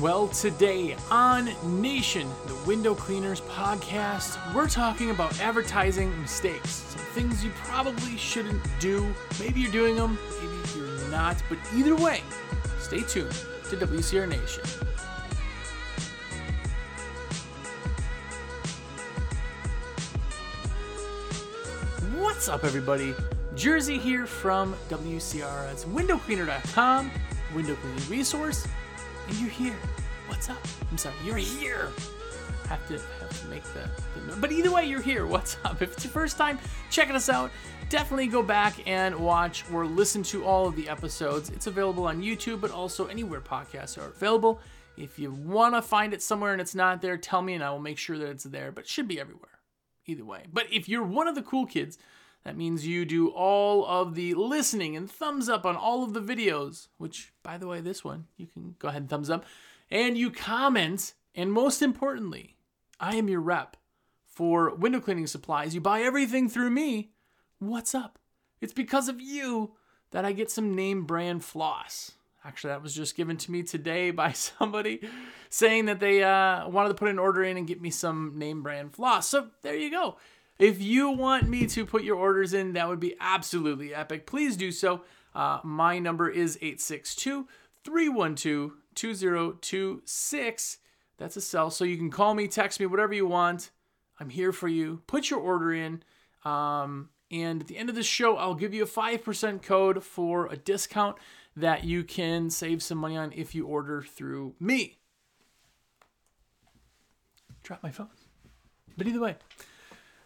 Well, today on Nation, the Window Cleaners podcast, we're talking about advertising mistakes. Some things you probably shouldn't do. Maybe you're doing them, maybe you're not, but either way, stay tuned to WCR Nation. What's up, everybody? Jersey here from WCR. That's windowcleaner.com, window cleaning resource, and you're here. What's up? I'm sorry, you're here. I Have to have to make the, the but either way, you're here. What's up? If it's your first time checking us out, definitely go back and watch or listen to all of the episodes. It's available on YouTube, but also anywhere podcasts are available. If you want to find it somewhere and it's not there, tell me and I will make sure that it's there. But it should be everywhere either way. But if you're one of the cool kids, that means you do all of the listening and thumbs up on all of the videos, which, by the way, this one, you can go ahead and thumbs up. And you comment, and most importantly, I am your rep for window cleaning supplies. You buy everything through me. What's up? It's because of you that I get some name brand floss. Actually, that was just given to me today by somebody saying that they uh, wanted to put an order in and get me some name brand floss. So there you go. If you want me to put your orders in, that would be absolutely epic. Please do so. Uh, my number is 862 312 2026. That's a cell. So you can call me, text me, whatever you want. I'm here for you. Put your order in. Um, and at the end of the show, I'll give you a 5% code for a discount that you can save some money on if you order through me. Drop my phone. But either way,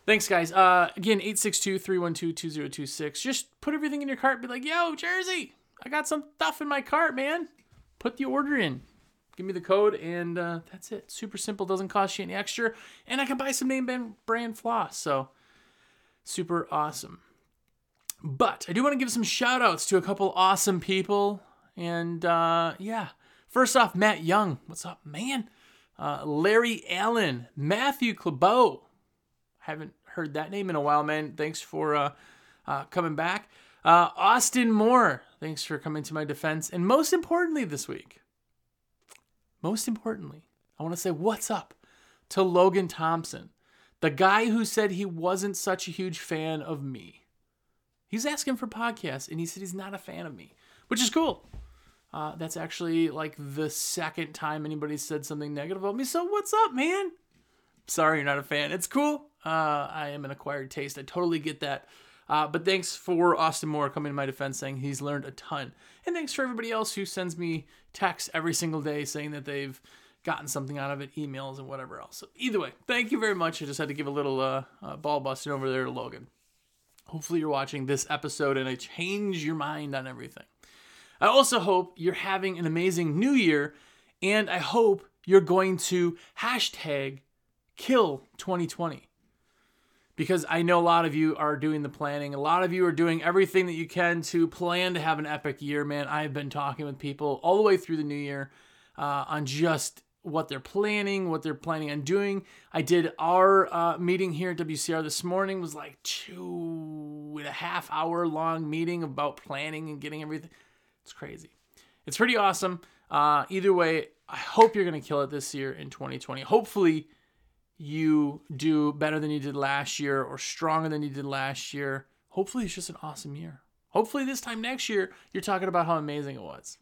thanks, guys. Uh, again, 862 312 2026. Just put everything in your cart. Be like, yo, Jersey, I got some stuff in my cart, man. Put the order in. Give me the code, and uh, that's it. Super simple. Doesn't cost you any extra. And I can buy some name brand floss. So, super awesome. But I do want to give some shout outs to a couple awesome people. And uh, yeah, first off, Matt Young. What's up, man? Uh, Larry Allen, Matthew Clabeau. Haven't heard that name in a while, man. Thanks for uh, uh, coming back. Uh, Austin Moore, thanks for coming to my defense. And most importantly, this week, most importantly, I want to say what's up to Logan Thompson, the guy who said he wasn't such a huge fan of me. He's asking for podcasts, and he said he's not a fan of me, which is cool. Uh, that's actually like the second time anybody said something negative about me. So what's up, man? Sorry, you're not a fan. It's cool. Uh, I am an acquired taste. I totally get that. Uh, but thanks for Austin Moore coming to my defense saying he's learned a ton. And thanks for everybody else who sends me texts every single day saying that they've gotten something out of it, emails and whatever else. So either way, thank you very much. I just had to give a little uh, uh, ball busting over there to Logan. Hopefully, you're watching this episode and I change your mind on everything. I also hope you're having an amazing new year, and I hope you're going to hashtag kill 2020 because I know a lot of you are doing the planning. A lot of you are doing everything that you can to plan to have an epic year, man. I've been talking with people all the way through the new year uh, on just what they're planning, what they're planning on doing. I did our uh, meeting here at WCR this morning was like two and a half hour long meeting about planning and getting everything. It's crazy. It's pretty awesome. Uh, either way, I hope you're to kill it this year in 2020. Hopefully, you do better than you did last year or stronger than you did last year. Hopefully, it's just an awesome year. Hopefully, this time next year, you're talking about how amazing it was.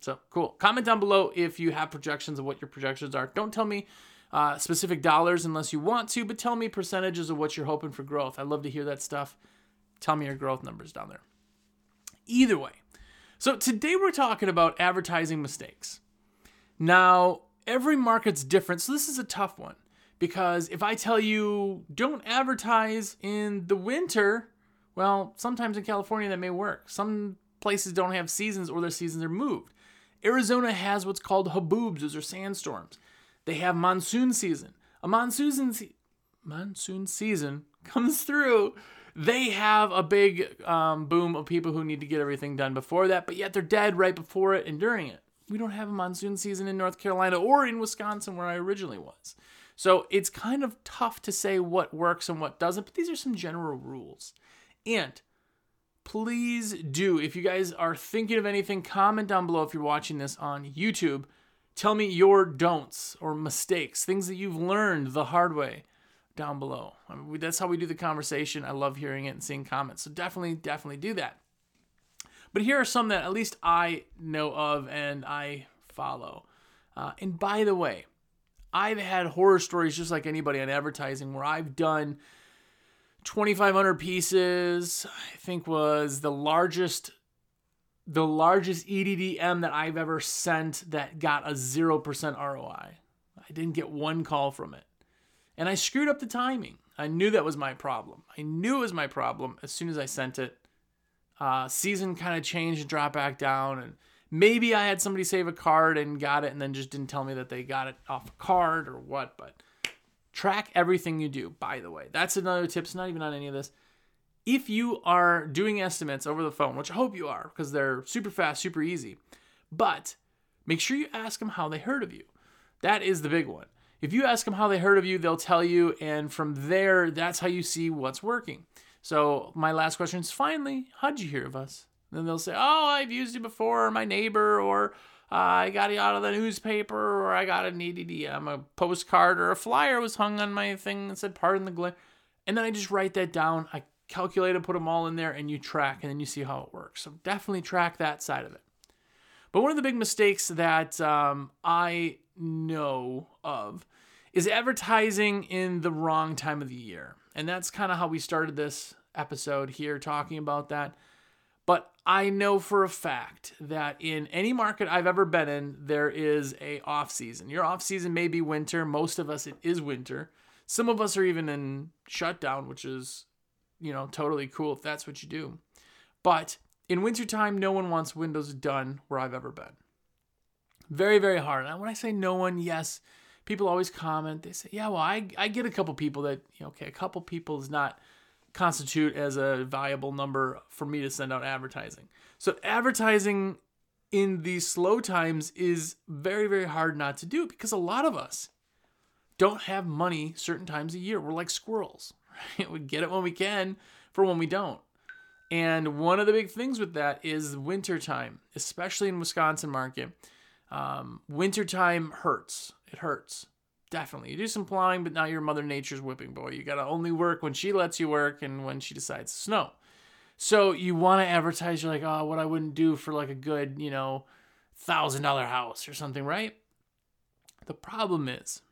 So cool. Comment down below if you have projections of what your projections are. Don't tell me uh, specific dollars unless you want to, but tell me percentages of what you're hoping for growth. I love to hear that stuff. Tell me your growth numbers down there. Either way. So today we're talking about advertising mistakes. Now, every market's different, so this is a tough one because if I tell you don't advertise in the winter, well, sometimes in California that may work. Some places don't have seasons or their seasons are moved. Arizona has what's called haboobs, those are sandstorms. They have monsoon season. A monsoon se- monsoon season comes through. They have a big um, boom of people who need to get everything done before that, but yet they're dead right before it and during it. We don't have a monsoon season in North Carolina or in Wisconsin where I originally was. So it's kind of tough to say what works and what doesn't, but these are some general rules. And please do, if you guys are thinking of anything, comment down below if you're watching this on YouTube. Tell me your don'ts or mistakes, things that you've learned the hard way down below. I mean, that's how we do the conversation. I love hearing it and seeing comments. So definitely, definitely do that. But here are some that at least I know of and I follow. Uh, and by the way, I've had horror stories just like anybody on advertising where I've done 2,500 pieces. I think was the largest the largest EDDM that I've ever sent that got a 0% ROI. I didn't get one call from it. And I screwed up the timing. I knew that was my problem. I knew it was my problem as soon as I sent it. Uh, season kind of changed and dropped back down. And maybe I had somebody save a card and got it and then just didn't tell me that they got it off a card or what. But track everything you do, by the way. That's another tip. It's not even on any of this if you are doing estimates over the phone, which I hope you are because they're super fast, super easy, but make sure you ask them how they heard of you. That is the big one. If you ask them how they heard of you, they'll tell you, and from there, that's how you see what's working. So, my last question is finally, how'd you hear of us? Then they'll say, Oh, I've used it before, my neighbor, or uh, I got it out of the newspaper, or I got an EDDM, a postcard, or a flyer was hung on my thing that said, Pardon the glare. And then I just write that down. I calculate and put them all in there and you track and then you see how it works. So definitely track that side of it. But one of the big mistakes that um, I know of is advertising in the wrong time of the year. And that's kind of how we started this episode here talking about that. But I know for a fact that in any market I've ever been in, there is a off season. Your off season may be winter. Most of us it is winter. Some of us are even in shutdown, which is you know, totally cool if that's what you do. But in wintertime, no one wants windows done where I've ever been. Very, very hard. And when I say no one, yes, people always comment. They say, yeah, well, I, I get a couple people that, you know, okay, a couple people is not constitute as a valuable number for me to send out advertising. So advertising in these slow times is very, very hard not to do because a lot of us don't have money certain times a year. We're like squirrels. Right? We get it when we can for when we don't. And one of the big things with that is wintertime, especially in Wisconsin market. Um, wintertime hurts. It hurts. Definitely. You do some plowing, but now you're Mother Nature's whipping boy. You got to only work when she lets you work and when she decides to snow. So you want to advertise, you're like, oh, what I wouldn't do for like a good, you know, thousand dollar house or something, right? The problem is,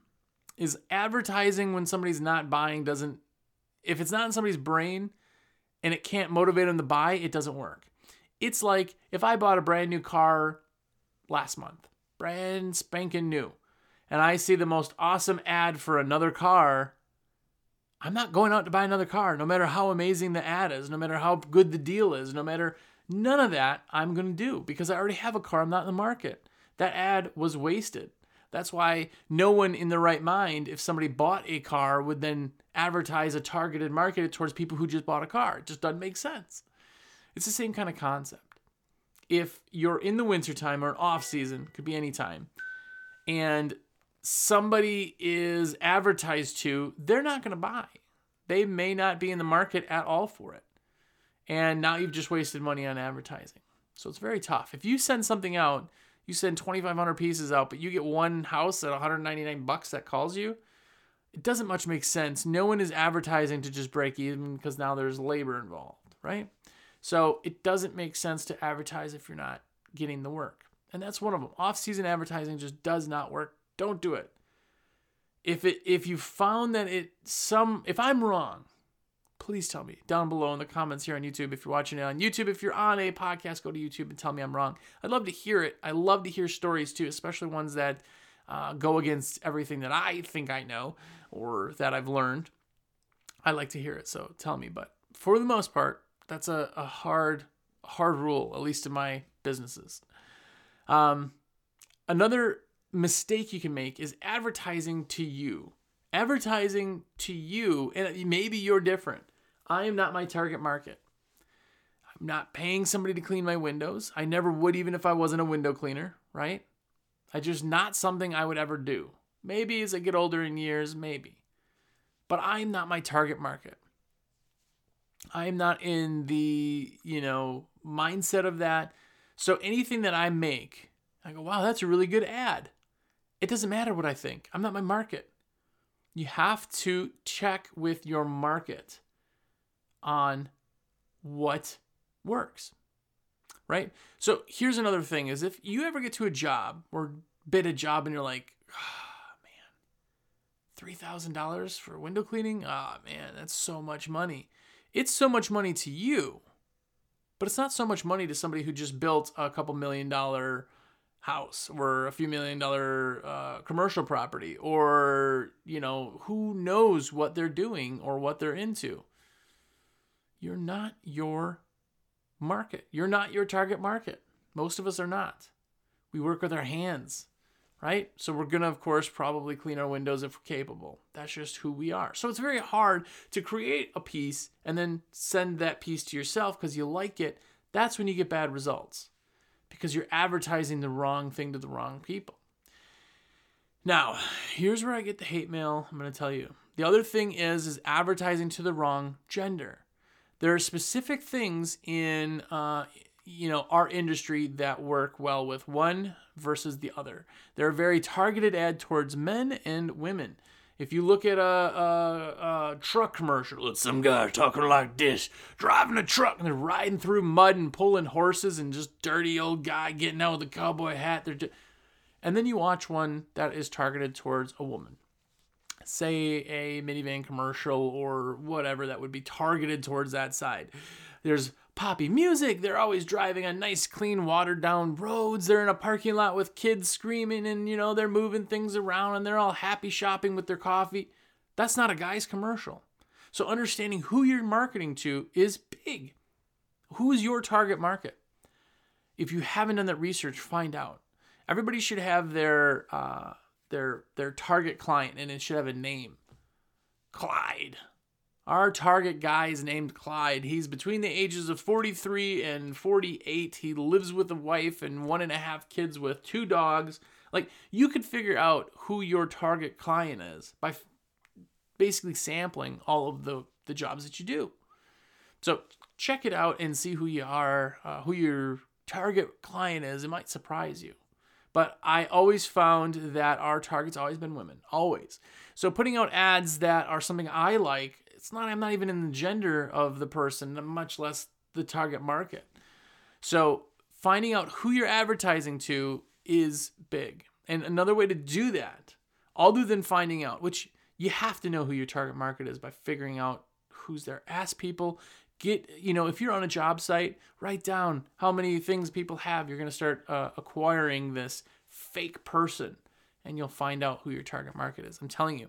is advertising when somebody's not buying doesn't if it's not in somebody's brain and it can't motivate them to buy, it doesn't work. It's like if I bought a brand new car last month, brand spanking new, and I see the most awesome ad for another car, I'm not going out to buy another car, no matter how amazing the ad is, no matter how good the deal is, no matter none of that I'm going to do because I already have a car. I'm not in the market. That ad was wasted. That's why no one in the right mind, if somebody bought a car, would then advertise a targeted market towards people who just bought a car. It just doesn't make sense. It's the same kind of concept. If you're in the wintertime or off season, could be any time, and somebody is advertised to, they're not going to buy. They may not be in the market at all for it. And now you've just wasted money on advertising. So it's very tough. If you send something out, you send 2500 pieces out, but you get one house at 199 bucks that calls you, it doesn't much make sense. No one is advertising to just break even because now there's labor involved, right? So it doesn't make sense to advertise if you're not getting the work. And that's one of them. Off-season advertising just does not work. Don't do it. If it if you found that it some if I'm wrong, please tell me down below in the comments here on YouTube. If you're watching it on YouTube, if you're on a podcast, go to YouTube and tell me I'm wrong. I'd love to hear it. I love to hear stories too, especially ones that uh, go against everything that I think I know or that I've learned. I like to hear it, so tell me. But for the most part, that's a, a hard, hard rule, at least in my businesses. Um, another mistake you can make is advertising to you. Advertising to you, and maybe you're different. I am not my target market. I'm not paying somebody to clean my windows. I never would, even if I wasn't a window cleaner, right? I just not something I would ever do. Maybe as I get older in years, maybe. But I'm not my target market. I'm not in the, you know, mindset of that. So anything that I make, I go, wow, that's a really good ad. It doesn't matter what I think. I'm not my market. You have to check with your market on what works. Right? So here's another thing is if you ever get to a job or bid a job and you're like, oh, man, $3,000 for window cleaning? Ah, oh, man, that's so much money. It's so much money to you, but it's not so much money to somebody who just built a couple million dollar house or a few million dollar uh, commercial property or you know who knows what they're doing or what they're into. You're not your market. You're not your target market. Most of us are not. We work with our hands right? So we're gonna of course probably clean our windows if we're capable. That's just who we are. So it's very hard to create a piece and then send that piece to yourself because you like it. That's when you get bad results because you're advertising the wrong thing to the wrong people. Now, here's where I get the hate mail. I'm going to tell you. The other thing is is advertising to the wrong gender. There are specific things in uh, you know our industry that work well with one versus the other. They're very targeted ad towards men and women. If you look at a, a, a, truck commercial, it's some guy talking like this, driving a truck, and they're riding through mud and pulling horses, and just dirty old guy getting out with a cowboy hat. They're just... and then you watch one that is targeted towards a woman, say a minivan commercial or whatever that would be targeted towards that side. There's poppy music. They're always driving on nice, clean, watered down roads. They're in a parking lot with kids screaming and, you know, they're moving things around and they're all happy shopping with their coffee. That's not a guy's commercial. So understanding who you're marketing to is big. Who is your target market? If you haven't done that research, find out. Everybody should have their uh, their their target client and it should have a name. Clyde. Our target guy is named Clyde. He's between the ages of 43 and 48. He lives with a wife and one and a half kids with two dogs. Like, you could figure out who your target client is by f- basically sampling all of the, the jobs that you do. So, check it out and see who you are, uh, who your target client is. It might surprise you. But I always found that our target's always been women, always. So, putting out ads that are something I like it's not I'm not even in the gender of the person, much less the target market. So finding out who you're advertising to is big. And another way to do that, other than finding out, which you have to know who your target market is by figuring out who's there. Ask people, get, you know, if you're on a job site, write down how many things people have. You're going to start uh, acquiring this fake person and you'll find out who your target market is. I'm telling you,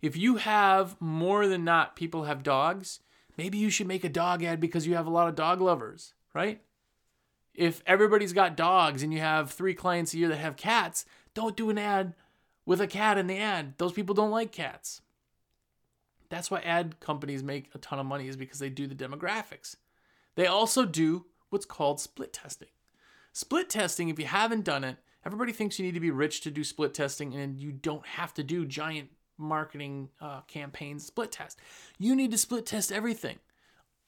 if you have more than not people have dogs, maybe you should make a dog ad because you have a lot of dog lovers, right? If everybody's got dogs and you have three clients a year that have cats, don't do an ad with a cat in the ad. Those people don't like cats. That's why ad companies make a ton of money is because they do the demographics. They also do what's called split testing. Split testing, if you haven't done it, everybody thinks you need to be rich to do split testing and you don't have to do giant marketing uh, campaigns split test. You need to split test everything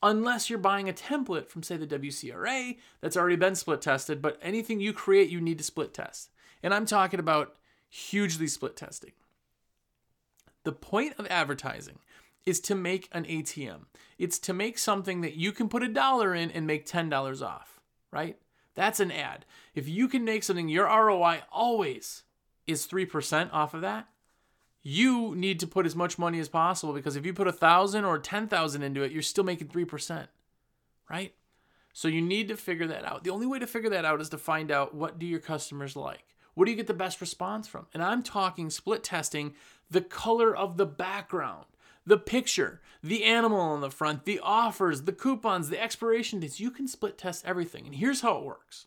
unless you're buying a template from, say, the WCRA that's already been split tested. But anything you create, you need to split test. And I'm talking about hugely split testing. The point of advertising is to make an ATM. It's to make something that you can put a dollar in and make $10 off, right? That's an ad. If you can make something your ROI always is 3% off of that, you need to put as much money as possible because if you put a thousand or ten thousand into it, you're still making three percent, right? So you need to figure that out. The only way to figure that out is to find out what do your customers like. What do you get the best response from? And I'm talking split testing the color of the background, the picture, the animal on the front, the offers, the coupons, the expiration dates. You can split test everything. And here's how it works.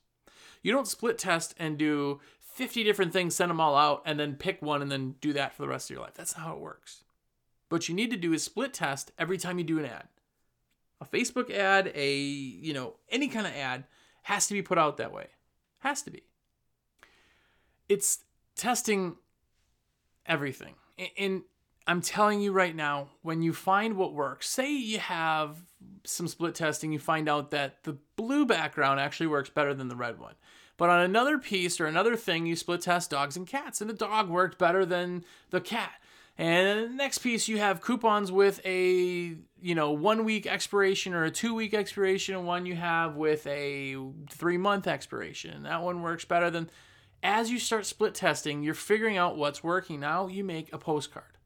You don't split test and do 50 different things, send them all out, and then pick one and then do that for the rest of your life. That's not how it works. What you need to do is split test every time you do an ad. A Facebook ad, a, you know, any kind of ad has to be put out that way. Has to be. It's testing everything. And I'm telling you right now, when you find what works, say you have some split testing, you find out that the blue background actually works better than the red one. But on another piece or another thing, you split test dogs and cats, and the dog worked better than the cat. And the next piece, you have coupons with a you know one week expiration or a two week expiration, and one you have with a three month expiration. That one works better than. As you start split testing, you're figuring out what's working. Now you make a postcard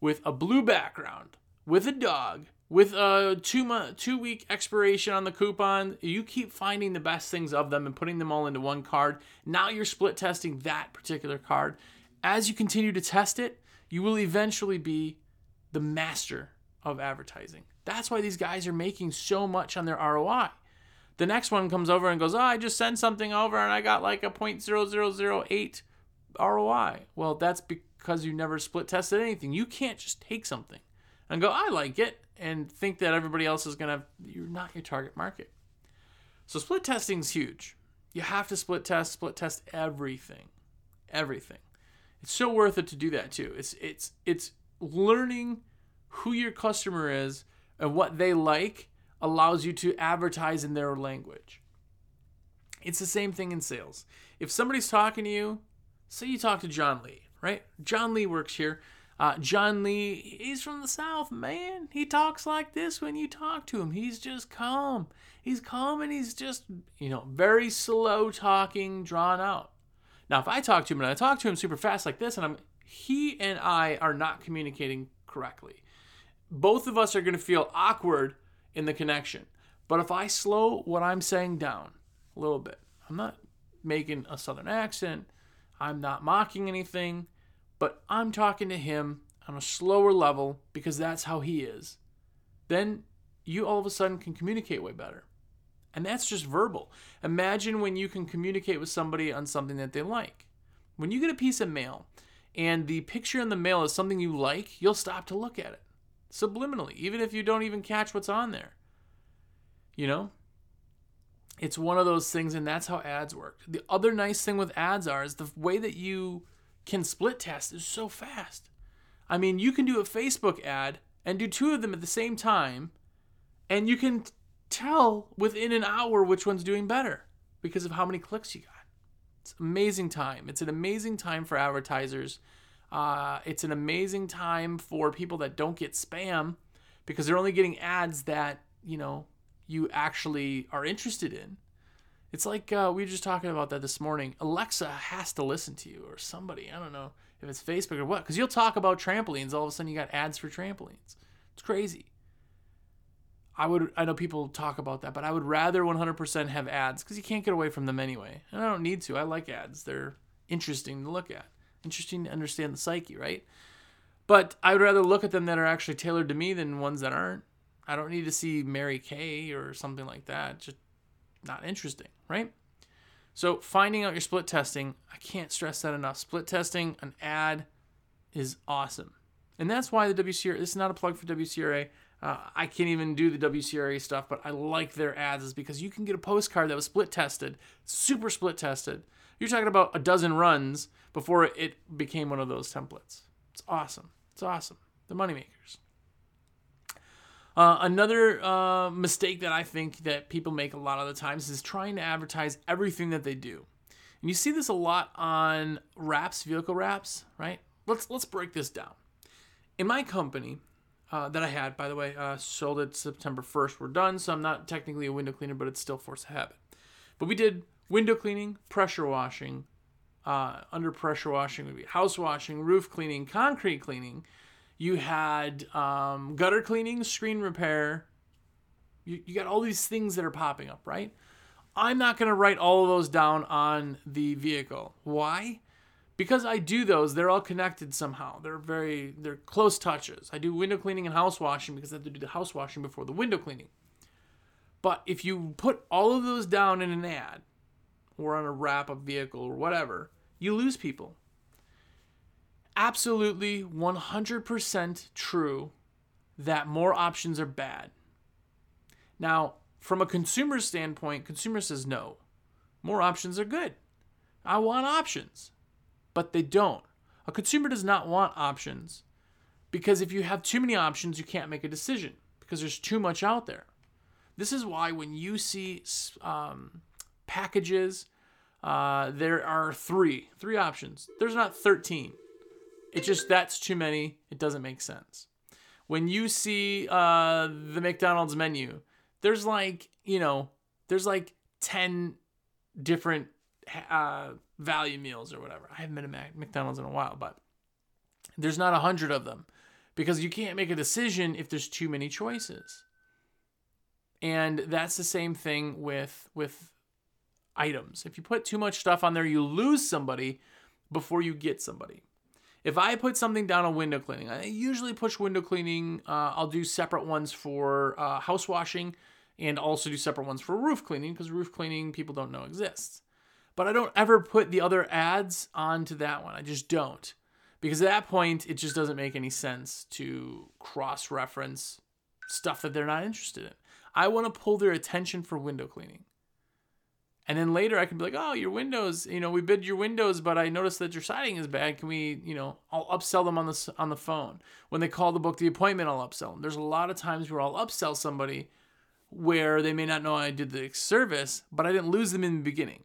with a blue background, with a dog, with a two month, two week expiration on the coupon. You keep finding the best things of them and putting them all into one card. Now you're split testing that particular card. As you continue to test it, you will eventually be the master of advertising. That's why these guys are making so much on their ROI. The next one comes over and goes, Oh, I just sent something over and I got like a 0.0008 ROI. Well, that's because you never split tested anything. You can't just take something and go, I like it, and think that everybody else is going to, you're not your target market. So split testing is huge. You have to split test, split test everything. Everything. It's so worth it to do that too. It's it's it's learning who your customer is and what they like allows you to advertise in their language. It's the same thing in sales. If somebody's talking to you, say you talk to John Lee, right? John Lee works here. Uh, John Lee, he's from the South, man. He talks like this when you talk to him. He's just calm. He's calm and he's just, you know, very slow talking, drawn out. Now, if I talk to him and I talk to him super fast like this, and I'm he and I are not communicating correctly. Both of us are going to feel awkward in the connection. But if I slow what I'm saying down a little bit, I'm not making a southern accent, I'm not mocking anything, but I'm talking to him on a slower level because that's how he is. Then you all of a sudden can communicate way better. And that's just verbal. Imagine when you can communicate with somebody on something that they like. When you get a piece of mail and the picture in the mail is something you like, you'll stop to look at it subliminally, even if you don't even catch what's on there. You know? It's one of those things, and that's how ads work. The other nice thing with ads are is the way that you can split test is so fast. I mean, you can do a Facebook ad and do two of them at the same time, and you can tell within an hour which one's doing better because of how many clicks you got. It's amazing time. It's an amazing time for advertisers. Uh, it's an amazing time for people that don't get spam because they're only getting ads that you know you actually are interested in. It's like uh, we were just talking about that this morning. Alexa has to listen to you or somebody. I don't know if it's Facebook or what, because you'll talk about trampolines. All of a sudden, you got ads for trampolines. It's crazy. I would I know people talk about that, but I would rather 100% have ads because you can't get away from them anyway. And I don't need to. I like ads. They're interesting to look at. Interesting to understand the psyche, right? But I would rather look at them that are actually tailored to me than ones that aren't. I don't need to see Mary Kay or something like that. Just not interesting, right? So finding out your split testing, I can't stress that enough. Split testing an ad is awesome. And that's why the WCRA, this is not a plug for WCRA. Uh, I can't even do the WCRA stuff, but I like their ads is because you can get a postcard that was split tested, super split tested. You're talking about a dozen runs before it became one of those templates. It's awesome. It's awesome. The moneymakers. Uh, another uh, mistake that I think that people make a lot of the times is trying to advertise everything that they do. And you see this a lot on wraps, vehicle wraps, right? Let's let's break this down. In my company, uh, that I had, by the way, uh, sold it September 1st. We're done, so I'm not technically a window cleaner, but it's still force of habit. But we did window cleaning, pressure washing, uh, under pressure washing would be house washing, roof cleaning, concrete cleaning. You had um, gutter cleaning, screen repair. You, you got all these things that are popping up, right? I'm not going to write all of those down on the vehicle. Why? because I do those, they're all connected somehow. They're very they're close touches. I do window cleaning and house washing because I have to do the house washing before the window cleaning. But if you put all of those down in an ad or on a wrap up vehicle or whatever, you lose people. Absolutely 100% true that more options are bad. Now, from a consumer standpoint, consumer says no. More options are good. I want options but they don't. A consumer does not want options because if you have too many options, you can't make a decision because there's too much out there. This is why when you see um, packages uh, there are three, three options. There's not 13. It just, that's too many. It doesn't make sense. When you see uh, the McDonald's menu, there's like, you know, there's like 10 different uh, value meals or whatever. I haven't been to McDonald's in a while, but there's not a hundred of them because you can't make a decision if there's too many choices. And that's the same thing with with items. If you put too much stuff on there, you lose somebody before you get somebody. If I put something down on window cleaning, I usually push window cleaning. Uh, I'll do separate ones for uh, house washing and also do separate ones for roof cleaning because roof cleaning people don't know exists. But I don't ever put the other ads onto that one. I just don't. Because at that point, it just doesn't make any sense to cross reference stuff that they're not interested in. I want to pull their attention for window cleaning. And then later I can be like, oh, your windows, you know, we bid your windows, but I noticed that your siding is bad. Can we, you know, I'll upsell them on the on the phone. When they call to book the appointment, I'll upsell them. There's a lot of times where I'll upsell somebody where they may not know I did the service, but I didn't lose them in the beginning.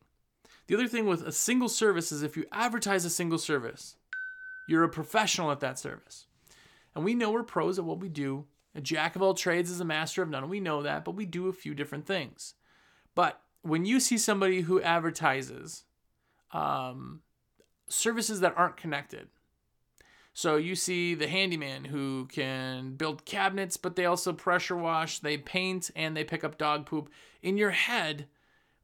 The other thing with a single service is if you advertise a single service, you're a professional at that service. And we know we're pros at what we do. A jack of all trades is a master of none. We know that, but we do a few different things. But when you see somebody who advertises um, services that aren't connected, so you see the handyman who can build cabinets, but they also pressure wash, they paint, and they pick up dog poop. In your head,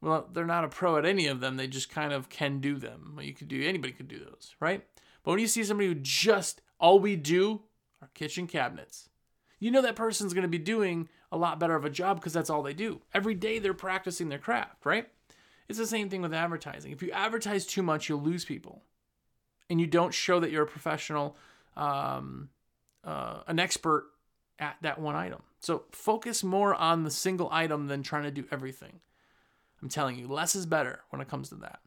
well, they're not a pro at any of them. They just kind of can do them. Well, you could do anybody could do those, right? But when you see somebody who just all we do are kitchen cabinets, you know that person's going to be doing a lot better of a job because that's all they do. Every day they're practicing their craft, right? It's the same thing with advertising. If you advertise too much, you'll lose people. And you don't show that you're a professional, um, uh, an expert at that one item. So focus more on the single item than trying to do everything. I'm telling you, less is better when it comes to that.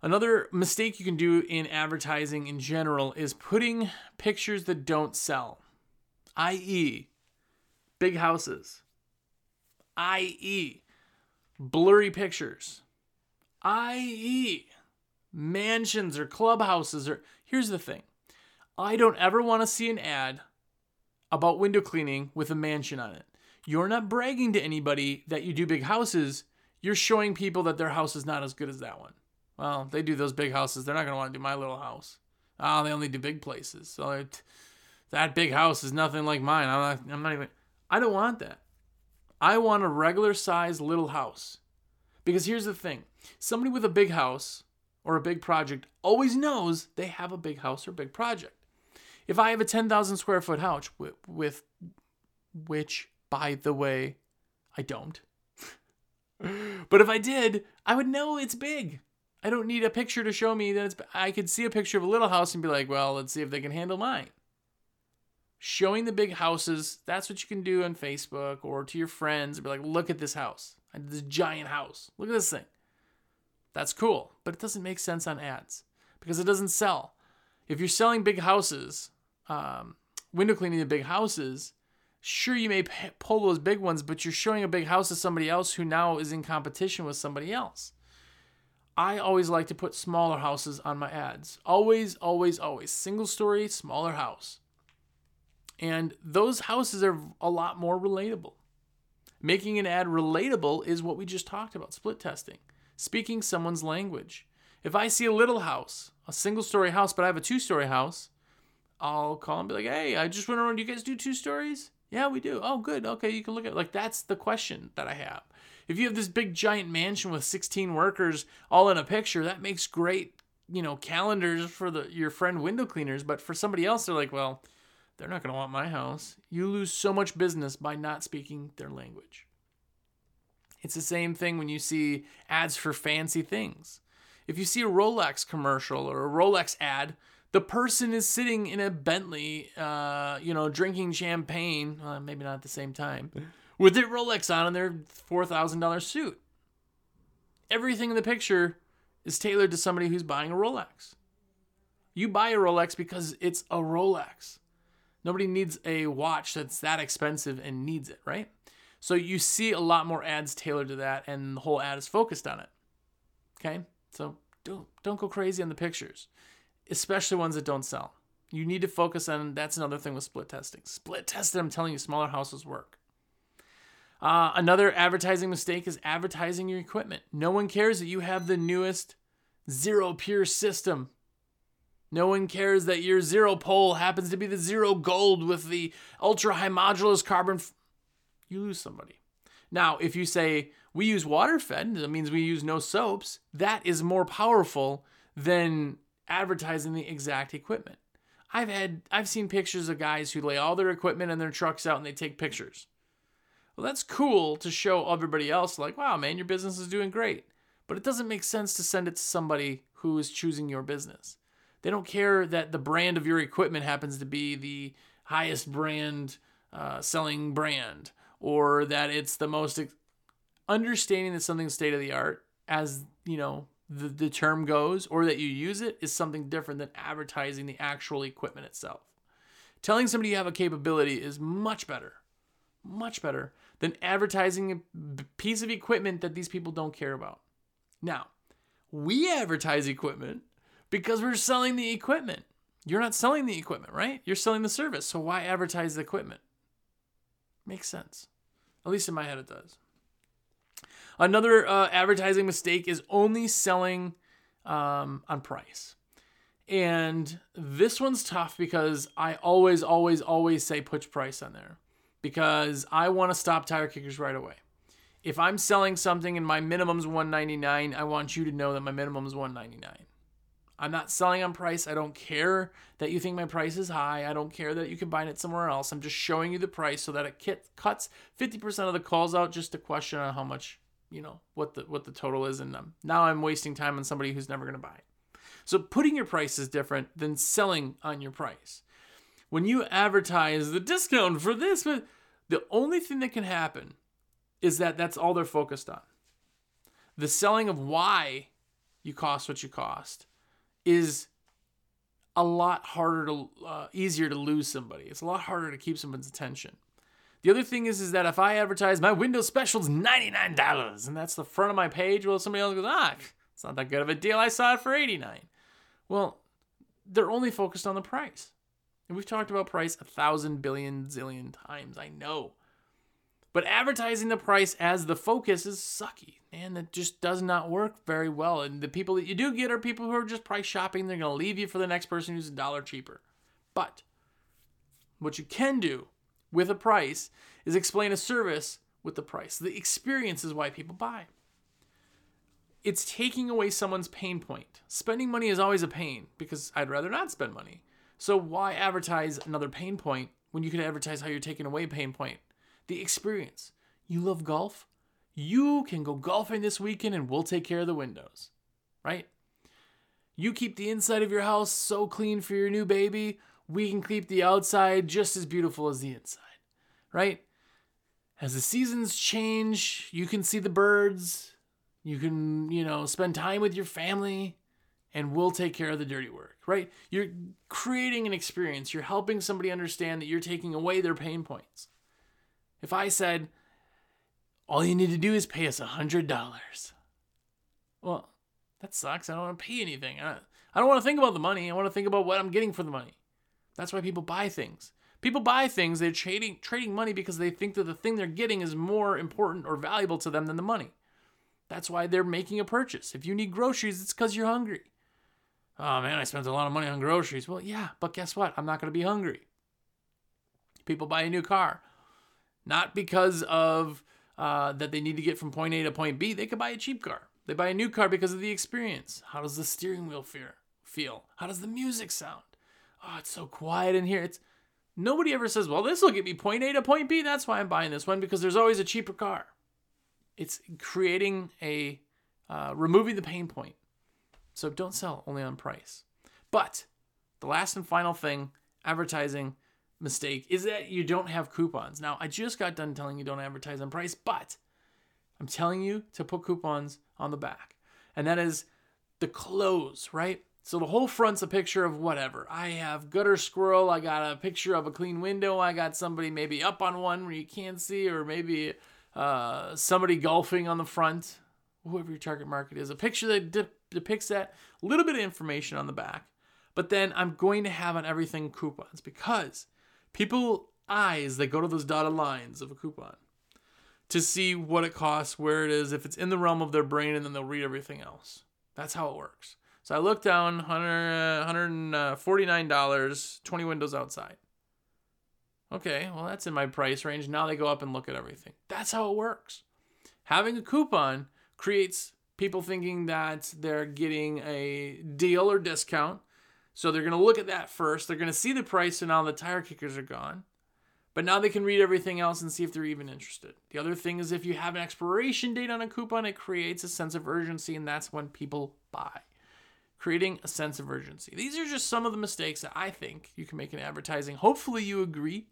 Another mistake you can do in advertising in general is putting pictures that don't sell, i.e., big houses, i.e., blurry pictures, i.e., mansions or clubhouses. Or here's the thing I don't ever want to see an ad about window cleaning with a mansion on it. You're not bragging to anybody that you do big houses. You're showing people that their house is not as good as that one. Well, they do those big houses. They're not going to want to do my little house. Oh, they only do big places. So it, that big house is nothing like mine. I'm not, I'm not even. I don't want that. I want a regular size little house. Because here's the thing somebody with a big house or a big project always knows they have a big house or big project. If I have a 10,000 square foot house with, with which, by the way, I don't. but if I did, I would know it's big. I don't need a picture to show me that it's. I could see a picture of a little house and be like, well, let's see if they can handle mine showing the big houses. That's what you can do on Facebook or to your friends. Be like, look at this house. This giant house. Look at this thing. That's cool, but it doesn't make sense on ads because it doesn't sell. If you're selling big houses, um, window cleaning the big houses, sure you may p- pull those big ones, but you're showing a big house to somebody else who now is in competition with somebody else. I always like to put smaller houses on my ads. Always, always, always. Single story, smaller house. And those houses are a lot more relatable. Making an ad relatable is what we just talked about split testing, speaking someone's language. If I see a little house, a single story house, but I have a two story house, I'll call and be like, hey, I just went around. Do you guys do two stories? Yeah, we do. Oh, good. Okay, you can look at Like, that's the question that I have. If you have this big giant mansion with 16 workers all in a picture, that makes great, you know, calendars for the your friend window cleaners. But for somebody else, they're like, well, they're not going to want my house. You lose so much business by not speaking their language. It's the same thing when you see ads for fancy things. If you see a Rolex commercial or a Rolex ad, the person is sitting in a Bentley, uh, you know, drinking champagne, uh, maybe not at the same time, with their Rolex on in their $4,000 suit. Everything in the picture is tailored to somebody who's buying a Rolex. You buy a Rolex because it's a Rolex. Nobody needs a watch that's that expensive and needs it, right? So you see a lot more ads tailored to that, and the whole ad is focused on it. Okay? So don't don't go crazy on the pictures, especially ones that don't sell. You need to focus on that's another thing with split testing. Split tested, I'm telling you, smaller houses work. Uh, another advertising mistake is advertising your equipment. No one cares that you have the newest Xero Pure system. No one cares that your Xero pole happens to be the zero gold with the ultra high modulus carbon. F- you lose somebody. Now, if you say we use water fed, that means we use no soaps, that is more powerful than advertising the exact equipment. I've had I've seen pictures of guys who lay all their equipment and their trucks out and they take pictures. Well, that's cool to show everybody else, like, wow, man, your business is doing great. But it doesn't make sense to send it to somebody who is choosing your business. They don't care that the brand of your equipment happens to be the highest brand uh, selling brand or that it's the most ex- understanding that something's state of the art as you know the, the term goes or that you use it is something different than advertising the actual equipment itself telling somebody you have a capability is much better much better than advertising a piece of equipment that these people don't care about. Now, we advertise equipment because we're selling the equipment. You're not selling the equipment, right? You're selling the service. So why advertise the equipment? Makes sense. At least in my head, it does. Another uh, advertising mistake is only selling um, on price. And this one's tough because I always, always, always say put price on there because I want to stop tire kickers right away. If I'm selling something and my minimum's 199, I want you to know that my minimum is 199. I'm not selling on price. I don't care that you think my price is high. I don't care that you can buy it somewhere else. I'm just showing you the price so that it kit, cuts 50% of the calls out just a question on how much, you know, what the what the total is in them. Now I'm wasting time on somebody who's never going to buy it. So putting your price is different than selling on your price when you advertise the discount for this, but the only thing that can happen is that that's all they're focused on. The selling of why you cost what you cost is a lot harder to uh, easier to lose somebody. It's a lot harder to keep someone's attention. The other thing is, is that if I advertise my window special is ninety nine dollars, and that's the front of my page, well, somebody else goes, ah, it's not that good of a deal. I saw it for eighty nine. Well, they're only focused on the price. And we've talked about price a thousand billion zillion times, I know. But advertising the price as the focus is sucky, man. That just does not work very well. And the people that you do get are people who are just price shopping. They're going to leave you for the next person who's a dollar cheaper. But what you can do with a price is explain a service with the price. The experience is why people buy. It's taking away someone's pain point. Spending money is always a pain because I'd rather not spend money. So why advertise another pain point when you could advertise how you're taking away pain point? The experience. You love golf? You can go golfing this weekend and we'll take care of the windows. Right? You keep the inside of your house so clean for your new baby, we can keep the outside just as beautiful as the inside. Right? As the seasons change, you can see the birds. You can, you know, spend time with your family and we'll take care of the dirty work, right? You're creating an experience. You're helping somebody understand that you're taking away their pain points. If I said, all you need to do is pay us a $100, well, that sucks. I don't want to pay anything. I don't want to think about the money. I want to think about what I'm getting for the money. That's why people buy things. People buy things, they're trading, trading money because they think that the thing they're getting is more important or valuable to them than the money. That's why they're making a purchase. If you need groceries, it's because you're hungry oh man, I spent a lot of money on groceries. Well, yeah, but guess what? I'm not going to be hungry. People buy a new car, not because of uh, that they need to get from point A to point B. They could buy a cheap car. They buy a new car because of the experience. How does the steering wheel feel? How does the music sound? Oh, it's so quiet in here. It's nobody ever says, "Well, this will get me point A to point B." That's why I'm buying this one because there's always a cheaper car. It's creating a uh, removing the pain point. So don't sell only on price. But the last and final thing, advertising mistake, is that you don't have coupons. Now, I just got done telling you don't advertise on price, but I'm telling you to put coupons on the back. And that is the close, right? So the whole front's a picture of whatever. I have gutter squirrel. I got a picture of a clean window. I got somebody maybe up on one where you can't see, or maybe uh, somebody golfing on the front, whoever your target market is, a picture that de- depicts that, a little bit of information on the back. But then I'm going to have on everything coupons because people eyes that go to those dotted lines of a coupon to see what it costs, where it is, if it's in the realm of their brain, and then they'll read everything else. That's how it works. So I look down, 100, $149, uh, uh, 20 windows outside. Okay, well, that's in my price range. Now they go up and look at everything. That's how it works. Having a coupon creates people thinking that they're getting a deal or discount. So they're going to look at that first. They're going to see the price, and now the tire kickers are gone. But now they can read everything else and see if they're even interested. The other thing is if you have an expiration date on a coupon, it creates a sense of urgency, and that's when people buy. Creating a sense of urgency. These are just some of the mistakes that I think you can make in advertising. Hopefully, you agree.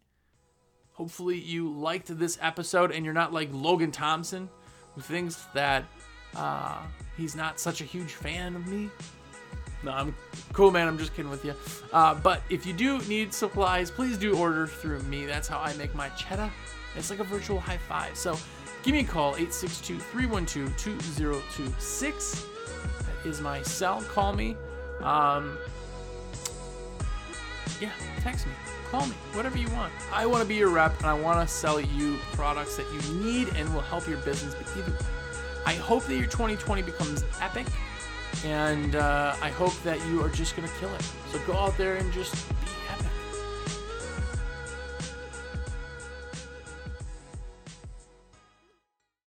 Hopefully, you liked this episode and you're not like Logan Thompson, who thinks that uh, he's not such a huge fan of me. No, I'm cool, man. I'm just kidding with you. Uh, but if you do need supplies, please do order through me. That's how I make my cheddar. It's like a virtual high five. So give me a call, 862 312 2026. That is my cell. Call me. Um, yeah, text me. Call me. Whatever you want. I want to be your rep and I want to sell you products that you need and will help your business be even. I hope that your 2020 becomes epic and uh, I hope that you are just going to kill it. So go out there and just be